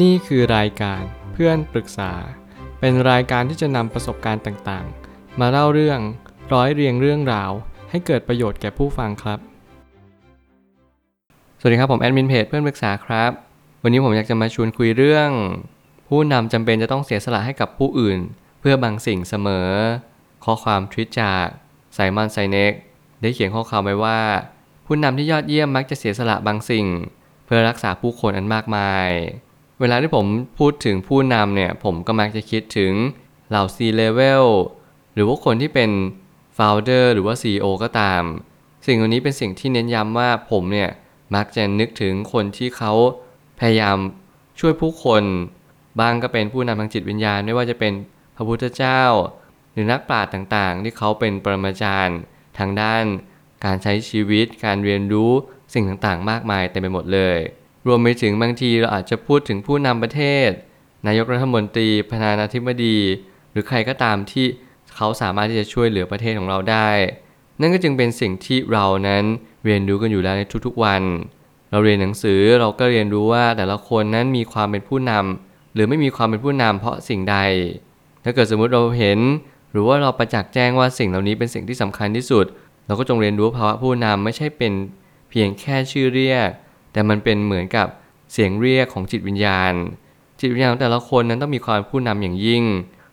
นี่คือรายการเพื่อนปรึกษา เป็นรายการที่จะนำประสบการณ์ต่างๆ มาเล่าเรื่องร้อยเรียงเรื่องราว ให้เกิดประโยชน์แก่ผู้ฟังครับ สวัสดีครับผมแอดมินเพจเพื่อนปรึกษาครับ วันนี้ผมอยากจะมาชวนคุยเรื่อง ผู้นำจำเป็นจะต้องเสียสละให้กับผู้อื่น เพื่อบางสิ่งเสมอ ข้อความทวิตจากไซมอนไซเนกได้เขียนข้อความไว้ว่า ผู้นำที่ยอดเยี่ยมมักจะเสียสละบางสิ่ง เพื่อรักษาผู้คนอันมากมาย เวลาที่ผมพูดถึงผู้นำเนี่ย ผมก็มักจะคิดถึงเหล่า C-level หรือว่าคนที่เป็น founder หรือว่า CEO ก็ตาม สิ่งเหล่านี้เป็นสิ่งที่เน้นย้ำว่าผมเนี่ย มักจะนึกถึงคนที่เขาพยายามช่วยผู้คน บางก็เป็นผู้นำทางจิตวิญญาณ ไม่ว่าจะเป็นพระพุทธเจ้า หรือนักปราชญ์ต่างๆ ที่เขาเป็นปรมาจารย์ ทางด้าน การใช้ชีวิต การเรียนรู้สิ่งต่างๆ มากมายเต็มไปหมดเลย รวมไปถึงบางทีเราอาจจะพูดถึงผู้นำประเทศ นายกรัฐมนตรีประธานาธิบดี หรือใครก็ตามที่เขาสามารถที่จะช่วยเหลือประเทศของเราได้ นั่นก็จึงเป็นสิ่งที่เรานั้นเรียนรู้กันอยู่แล้วในทุกๆวัน เราเรียนหนังสือเราก็เรียนรู้ว่าแต่ละคนนั้นมีความเป็นผู้นำหรือไม่มีความเป็นผู้นำเพราะสิ่งใด ถ้าเกิดสมมุติเราเห็น หรือว่าเราประจักษ์แจ้งว่าสิ่งเหล่านี้เป็นสิ่งที่สำคัญที่สุด เราก็จงเรียนรู้ภาวะผู้นำไม่ใช่เป็นเพียงแค่ชื่อเรียก แต่มันเป็นเหมือนกับเสียงเรียกของจิตวิญญาณ จิตวิญญาณของแต่ละคนนั้นต้องมีความผู้นำอย่างยิ่ง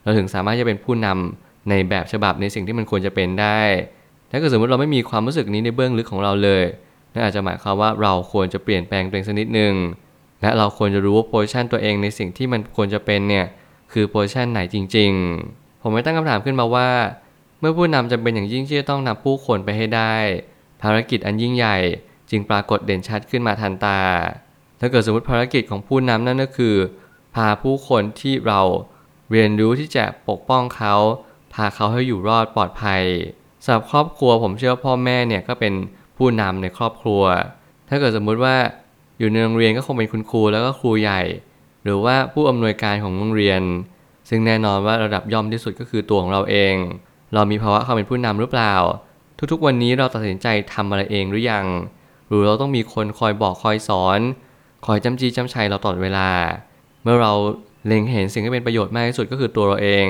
เราถึงสามารถจะเป็นผู้นำในแบบฉบับในสิ่งที่มันควรจะเป็นได้ ถ้าเกิดสมมติเราไม่มีความรู้สึกนี้ในเบื้องลึกของเราเลยนั่นอาจจะหมายความว่าเราควรจะเปลี่ยนแปลงตัวเองสักนิดหนึ่งและเราควรจะรู้ว่าโพสชันตัวเองในสิ่งที่มันควรจะเป็นเนี่ยคือโพสชันไหนจริง ๆ ผมไม่ตั้งคำถามขึ้นมาว่า เมื่อผู้นำจำเป็นอย่างยิ่งที่จะต้องนำผู้คนไปให้ได้ ภารกิจอันยิ่งใหญ่ จึงปรากฏเด่นชัดขึ้นมาทันตา ถ้าเกิดสมมติภารกิจของผู้นำนั่นก็คือ พาผู้คนที่เราเรียนรู้ที่จะปกป้องเขา พาเขาให้อยู่รอดปลอดภัยสำหรับครอบครัวผมเชื่อพ่อแม่เนี่ยก็เป็นผู้นำในครอบครัว ถ้าเกิดสมมุติว่าอยู่ในโรงเรียนก็คงเป็นคุณครูแล้วก็ครูใหญ่ หรือว่าผู้อำนวยการของโรงเรียน ซึ่งแน่นอนว่าระดับย่อมที่สุดก็คือตัวของเราเอง เรามีภาวะความเป็นผู้นำหรือเปล่า ทุกๆ วันนี้เราตัดสินใจทำอะไรเองหรือยัง หรือเราต้องมีคนคอยบอกคอยสอน คอยจำจีจำชัยเราตลอดเวลา เมื่อเราเล็งเห็นสิ่งที่เป็นประโยชน์มากที่สุดก็คือตัวเราเอง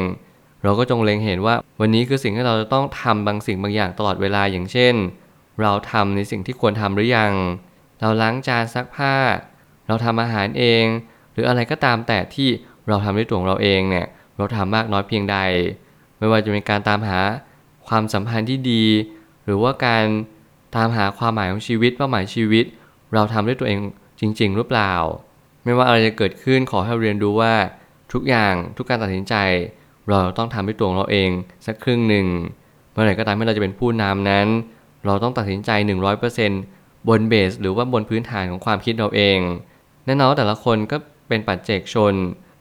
เราก็จงเล็งเห็นว่าวันนี้คือสิ่งที่เราจะต้องทำบางสิ่งบางอย่างตลอดเวลาอย่างเช่น เราทำในสิ่งที่ควรทำหรือยัง เราล้างจานซักผ้า เราทำอาหารเอง หรืออะไรก็ตามแต่ที่เราทำด้วยตัวของเราเองเนี่ยเราทำมากน้อยเพียงใด ไม่ว่าจะเป็นการตามหาความสัมพันธ์ที่ดี หรือว่าการ ตามหาความหมายของชีวิตเป้าหมายชีวิต เราทำด้วยตัวเองจริง ๆ หรือเปล่า ไม่ว่าอะไรจะเกิดขึ้นขอให้เรียนรู้ว่าทุกอย่างทุกการตัดสินใจ เราต้องทำด้วยตัวของเราเองสักครึ่งหนึ่งเมื่อไหร่ก็ตามที่เราจะเป็นผู้นำนั้น เราต้องตัดสินใจ 100%บนเบส หรือว่าบนพื้นฐานของความคิดเราเองแน่นอนแต่ละคนก็เป็นปัจเจกชน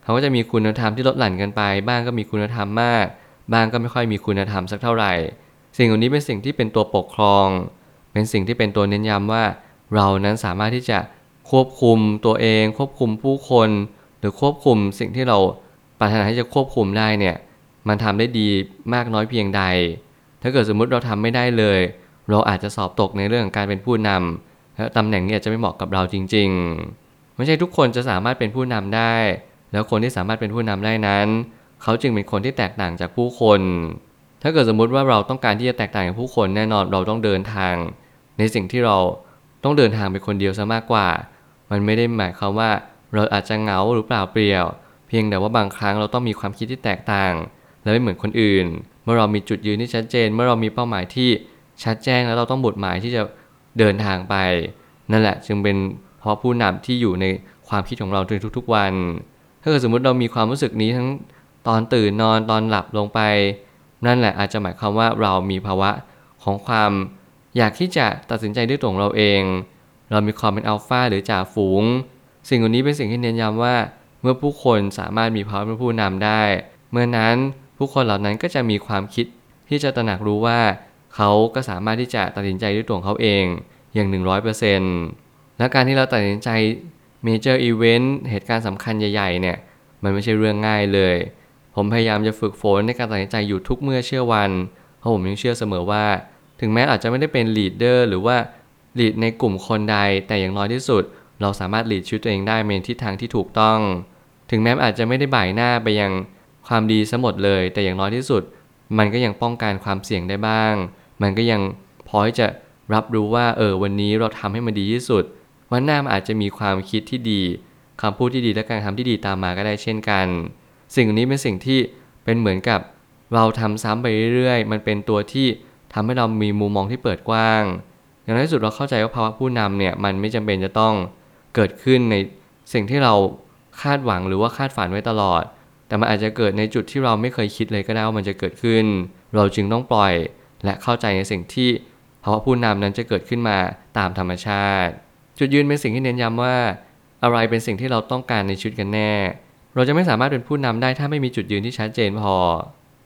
เขาก็จะมีคุณธรรมที่ลดหลั่นกันไป บ้างก็มีคุณธรรมมาก บ้างก็ไม่ค่อยมีคุณธรรมสักเท่าไหร่ สิ่งเหล่านี้เป็นสิ่งที่เป็นตัวปกครอง เป็นสิ่งที่เป็นตัวเน้นย้ำว่า เรานั้นสามารถที่จะควบคุมตัวเอง ควบคุมผู้คน หรือควบคุมสิ่งที่เราปรารถนาที่จะควบคุมได้เนี่ยมันทำได้ดีมากน้อยเพียงใด ถ้าเกิดสมมุติเราทำไม่ได้เลย เราอาจจะสอบตกในเรื่องของการเป็นผู้นำและตำแหน่งนี้อาจจะไม่เหมาะกับเราจริง ๆ ไม่ใช่ทุกคนจะสามารถเป็นผู้นำได้ แล้วคนที่สามารถเป็นผู้นำได้นั้น เขาจึงเป็นคนที่แตกต่างจากผู้คน ถ้าเกิดสมมุติว่าเราต้องการที่จะแตกต่างจากผู้คนแน่นอนเราต้องเดินทาง ในสิ่งที่เราต้องเดินทางไปคนเดียวซะมากกว่า มันไม่ได้หมายความว่าเราอาจจะเหงาหรือเปล่าเปลี่ยว เพียงแต่ว่าบางครั้งเราต้องมีความคิดที่แตกต่าง และไม่เหมือนคนอื่น เมื่อเรามีจุดยืนที่ชัดเจน เมื่อเรามีเป้าหมายที่ชัดแจ้งแล้วเราต้องบุดหมายที่จะเดินทางไป นั่นแหละจึงเป็นเพราะผู้นำที่อยู่ในความคิดของเราในทุกๆวัน ถ้าเกิดสมมติเรามีความรู้สึกนี้ทั้งตอนตื่นนอนตอนหลับลงไป นั่นแหละอาจจะหมายความว่าเรามีภาวะของความอยากที่จะตัดสินใจด้วยตัวของเราเอง เรามีความเป็นอัลฟาหรือจ่าฝูง สิ่งเหล่านี้เป็นสิ่งที่เน้นย้ำว่า เมื่อผู้คนสามารถมีภาวะเป็นผู้นำได้ เมื่อนั้นผู้คนเหล่านั้นก็จะมีความคิดที่จะตระหนักรู้ว่า เขาก็สามารถที่จะตัดสินใจด้วยตัวของเขาเองอย่าง 100%และการที่เราตัดสินใจเมเจอร์อีเวนต์เหตุการณ์สำคัญใหญ่ๆเนี่ยมันไม่ใช่เรื่องง่ายเลย ผมพยายามจะฝึกฝนในการตัดสินใจอยู่ทุกเมื่อเชื่อวัน เพราะผมยังเชื่อเสมอว่า ถึงแม้อาจจะไม่ได้เป็นลีดเดอร์หรือว่าลีดในกลุ่มคนใด แต่อย่างน้อยที่สุด เราสามารถลีดชีวิตตัวเองได้ในทิศทางที่ถูกต้อง ถึงแม้อาจจะไม่ได้บ่ายหน้าไปยังความดีซะหมดเลย แต่อย่างน้อยที่สุด มันก็ยังป้องกันความเสี่ยงได้บ้าง มันก็ยังพอที่จะรับรู้ว่าเออวันนี้เราทำให้มันดีที่สุด วันหน้ามันอาจจะมีความคิดที่ดีคำพูดที่ดีและการทำที่ดีตามมาก็ได้เช่นกัน สิ่งนี้เป็นสิ่งที่เป็นเหมือนกับเราทำซ้ำไปเรื่อยๆ มันเป็นตัวที่ทำให้เรามีมุมมองที่เปิดกว้าง อย่างน้อยที่สุดเราเข้าใจว่าภาวะผู้นำเนี่ยมันไม่จำเป็นจะต้องเกิดขึ้นในสิ่งที่เราคาดหวังหรือว่าคาดฝันไว้ตลอด แต่มันอาจจะเกิดในจุดที่เราไม่เคยคิดเลยก็ได้ว่ามันจะเกิดขึ้น เราจึงต้องปล่อยและเข้าใจในสิ่งที่ภาวะผู้นำนั้นจะเกิดขึ้นมาตามธรรมชาติ จุดยืนเป็นสิ่งที่เน้นย้ำว่า อะไรเป็นสิ่งที่เราต้องการในชีวิตกันแน่ เราจะไม่สามารถเป็นผู้นำได้ถ้าไม่มีจุดยืนที่ชัดเจนพอ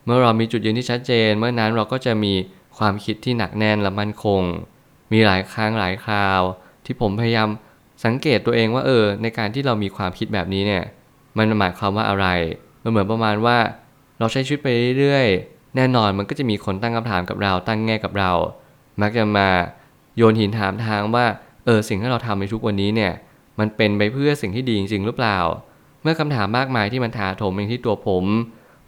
เมื่อเรามีจุดยืนที่ชัดเจน เมื่อนั้นเราก็จะมีความคิดที่หนักแน่นและมั่นคง มีหลายครั้งหลายคราว ที่ผมพยายามสังเกตตัวเองว่าเออ ในการที่เรามีความคิดแบบนี้เนี่ย มันหมายความว่าอะไร มันเหมือนประมาณว่า เราใช้ชีวิตไปเรื่อยๆ แน่นอนมันก็จะมีคนตั้งคำถามกับเรา ตั้งแง่กับเรา มักจะมาโยนหินถามทางว่า เออสิ่งที่เราทำในทุกวันนี้เนี่ย มันเป็นไปเพื่อสิ่งที่ดีจริงๆหรือเปล่า เมื่อคำถามมากมายที่มันถาโถมเองที่ตัวผม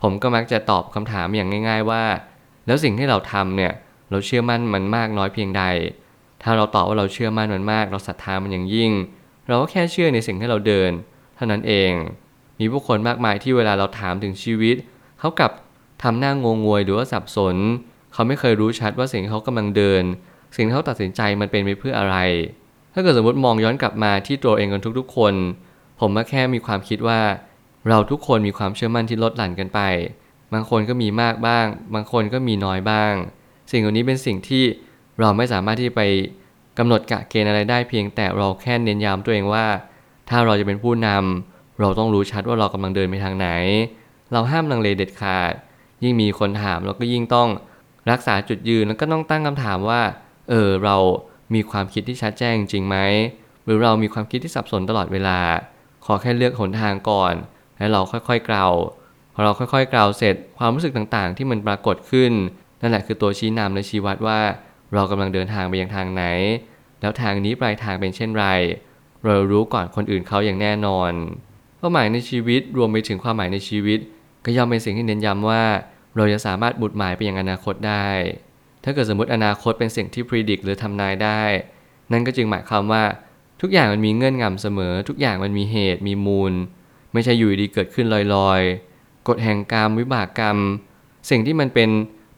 ผมก็มักจะตอบคำถามอย่างง่าย ๆ ว่า แล้วสิ่งที่เราทำเนี่ยเราเชื่อมั่นมันมากน้อยเพียงใด ถ้าเราตอบว่าเราเชื่อมั่นมันมาก เราศรัทธามันอย่างยิ่ง เราก็แค่เชื่อในสิ่งที่เราเดิน เท่านั้นเอง มีผู้คนมากมายที่เวลาเราถามถึงชีวิตเขากลับทำหน้างงงวยหรือว่าสับสน เขาไม่เคยรู้ชัดว่าสิ่งที่เขากำลังเดิน สิ่งที่เขาตัดสินใจมันเป็นไปเพื่ออะไร ถ้าเกิดสมมติมองย้อนกลับมาที่ตัวเองกันทุกๆ คน ผมก็แค่มีความคิดว่า เราทุกคนมีความเชื่อมั่นที่ลดหลั่นกันไป บางคนก็มีมากบ้าง บางคนก็มีน้อยบ้าง สิ่งเหล่านี้เป็นสิ่งที่เราไม่สามารถที่ไปกำหนดกะเกณฑ์อะไรได้เพียงแต่เราแค่เน้นย้ำตัวเองว่า ถ้าเราจะเป็นผู้นำเราต้องรู้ชัดว่าเรากำลังเดินไปทางไหน เราห้ามลังเลเด็ดขาด ยิ่งมีคนถามเราก็ยิ่งต้องรักษาจุดยืนแล้วก็ต้องตั้งคำถามว่า เออเรามีความคิดที่ชัดแจ้งจริงไหมหรือเรามีความคิดที่สับสนตลอดเวลา ขอแค่เลือกหนทางก่อน แล้วเราค่อยๆกล่าวพอเราค่อยๆกล่าวเสร็จความรู้สึกต่างๆ ที่มันปรากฏขึ้น นั่นแหละคือตัวชี้นำและชี้วัดว่า เรากำลังเดินทางไปยังทางไหน แล้วทางนี้ปลายทางเป็นเช่นไร เรารู้ก่อนคนอื่นเขาอย่างแน่นอนเป้าหมายในชีวิตรวมไปถึงความหมายในชีวิต ก็ย่อมเป็นสิ่งที่เน้นย้ำว่า เราจะสามารถบุดหมายไปยังอนาคตได้ ถ้าเกิดสมมติอนาคตเป็นสิ่งที่พิจิตรหรือทำนายได้ นั่นก็จึงหมายความว่า ทุกอย่างมันมีเงื่อนงำเสมอ ทุกอย่างมันมีเหตุมีมูล ไม่ใช่อยู่ดีเกิดขึ้นลอยๆ กฎแห่งกรรมวิบากกรรม สิ่งที่มันเป็น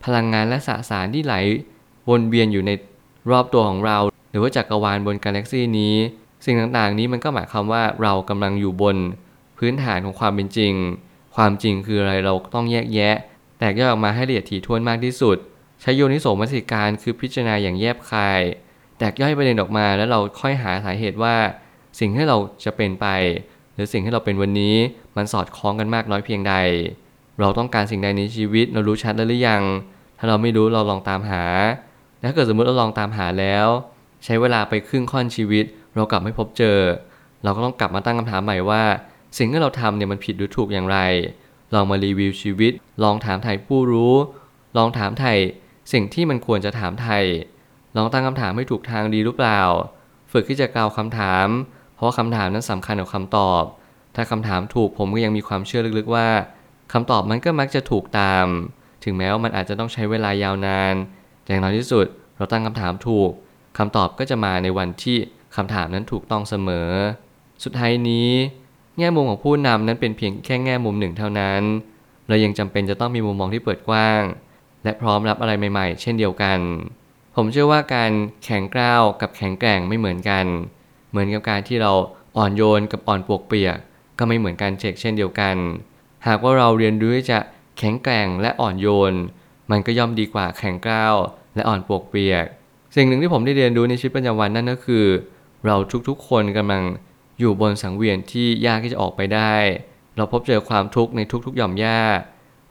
พลังงานและสสารที่ไหล วนเวียนอยู่ในรอบตัวของเรา หรือว่าจักรวาลบนกาแล็กซีนี้ สิ่งต่างๆ นี้มันก็หมายความว่าเรากำลังอยู่บน พื้นฐานของความเป็นจริง ความจริงคืออะไรเราต้องแยกแยะ แตกย่อยออกมาให้ละเอียดถี่ถ้วนมากที่สุด ใช้โยนิโสมนสิการคือพิจารณาอย่างแยบคาย แตกย่อยประเด็นออกมาแล้วเราค่อยหาสาเหตุว่า สิ่งที่เราจะเป็นไป หรือสิ่งที่เราเป็นวันนี้มันสอดคล้องกันมากน้อยเพียงใด เราต้องการสิ่งใดในชีวิตเรารู้ชัดแล้วหรือยัง ถ้าเราไม่รู้เราลองตามหาแล้วถ้าเกิดสมมติเราลองตามหาแล้ว ใช้เวลาไปครึ่งค่อนชีวิต เรากลับไม่พบเจอ เราก็ต้องกลับมาตั้งคำถามใหม่ว่า สิ่งที่เราทำเนี่ยมันผิดหรือถูกอย่างไร ลองมารีวิวชีวิต ลองถามไถ่ผู้รู้ ลองถามไถ่สิ่งที่มันควรจะถามไถ่ ลองตั้งคำถามให้ถูกทางดีหรือเปล่า ฝึกที่จะกล่าวคำถาม เพราะว่าคำถามนั้นสำคัญกว่าคำตอบ ถ้าคำถามถูกผมก็ยังมีความเชื่อลึกๆว่าคำตอบมันก็มักจะถูกตาม ถึงแม้ว่ามันอาจจะต้องใช้เวลายาวนาน แต่อย่างน้อยที่สุด เราตั้งคำถามถูกคำตอบก็จะมาในวันที่คำถามนั้นถูกต้องเสมอ สุดท้ายนี้ แง่มุมของผู้นำนั้นเป็นเพียงแค่แง่มุมหนึ่งเท่านั้น เรายังจำเป็นจะต้องมีมุมมองที่เปิดกว้าง และพร้อมรับอะไรใหม่ๆ เช่นเดียวกัน ผมเชื่อว่าการแข็งกร้าวกับแข็งแกร่งไม่เหมือนกัน เหมือนกับการที่เราอ่อนโยนกับอ่อนปวกเปียก ก็ไม่เหมือนกันเช่นเช่นเดียวกัน หากว่าเราเรียนรู้ที่จะแข็งแกร่งและอ่อนโยน มันก็ย่อมดีกว่าแข็งกร้าวและอ่อนปวกเปียก สิ่งหนึ่งที่ผมได้เรียนรู้ในชีวิตประจำวันนั่นก็คือ เราทุกๆคนกำลังอยู่บนสังเวียนที่ยากที่จะออกไปได้ เราพบเจอความทุกข์ในทุกๆหย่อมหญ้า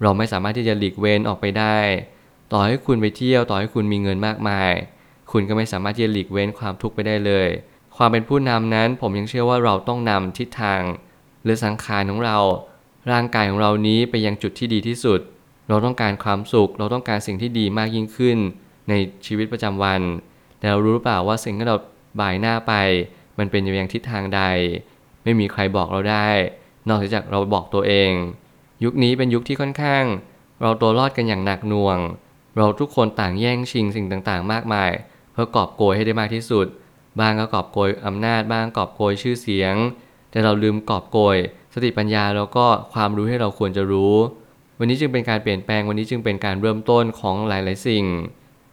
เราไม่สามารถที่จะหลีกเว้นออกไปได้ ต่อให้คุณไปเที่ยวต่อให้คุณมีเงินมากมาย คุณก็ไม่สามารถที่จะหลีกเว้นความทุกข์ไปได้เลย ความเป็นผู้นำนั้นผมยังเชื่อว่าเราต้องนำทิศทาง หรือสังขารของเรา ร่างกายของเรานี้ไปยังจุดที่ดีที่สุด เราต้องการความสุข เราต้องการสิ่งที่ดีมากยิ่งขึ้น ในชีวิตประจำวัน แต่เรารู้หรือเปล่าว่าสิ่งที่เราบ่ายหน้าไป มันเป็นอยู่ยังทิศทางใด ไม่มีใครบอกเราได้ นอกจากเราบอกตัวเอง ยุคนี้เป็นยุคที่ค่อนข้าง เราตัวรอดกันอย่างหนักหน่วง เราทุกคนต่างแย่งชิงสิ่งต่างๆ มากมาย เพื่อกอบโกยให้ได้มากที่สุด บางก็กอบโกยอำนาจบ้างกอบโกยชื่อเสียง แต่เราลืมกอบโกย สติปัญญาแล้วก็ความรู้ให้เราควรจะรู้ วันนี้จึงเป็นการเปลี่ยนแปลงวันนี้จึงเป็นการเริ่มต้นของหลายๆสิ่ง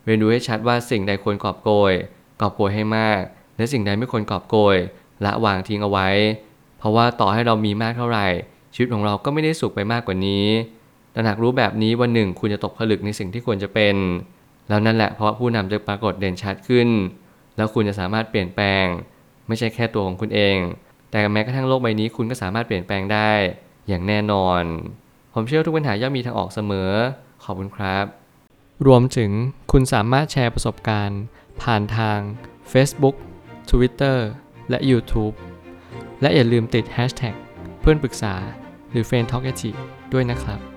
เรียนรู้ให้ชัดว่าสิ่งใดควรกอบโกย กอบโกยให้มาก และสิ่งใดไม่ควรกอบโกยละวางทิ้งเอาไว้ เพราะว่าต่อให้เรามีมากเท่าไหร่ชีวิตของเราก็ไม่ได้สุขไปมากกว่านี้ ตระหนักรู้แบบนี้วันหนึ่งคุณจะตกผลึกในสิ่งที่ควรจะเป็น แล้วนั่นแหละเพราะผู้นำจะปรากฏเด่นชัดขึ้น แล้วคุณจะสามารถเปลี่ยนแปลง ไม่ใช่แค่ตัวของคุณเอง แต่แม้กระทั่งโลกใบนี้คุณก็สามารถเปลี่ยนแปลงได้อย่างแน่นอน ผมเชื่อทุกปัญหาย่อมมีทางออกเสมอ ขอบคุณครับ รวมถึงคุณสามารถแชร์ประสบการณ์ ผ่านทาง Facebook Twitter และ YouTube และอย่าลืมติด Hashtag เพื่อนปรึกษาหรือ f r ร e n d t a l k ด้วยนะครับ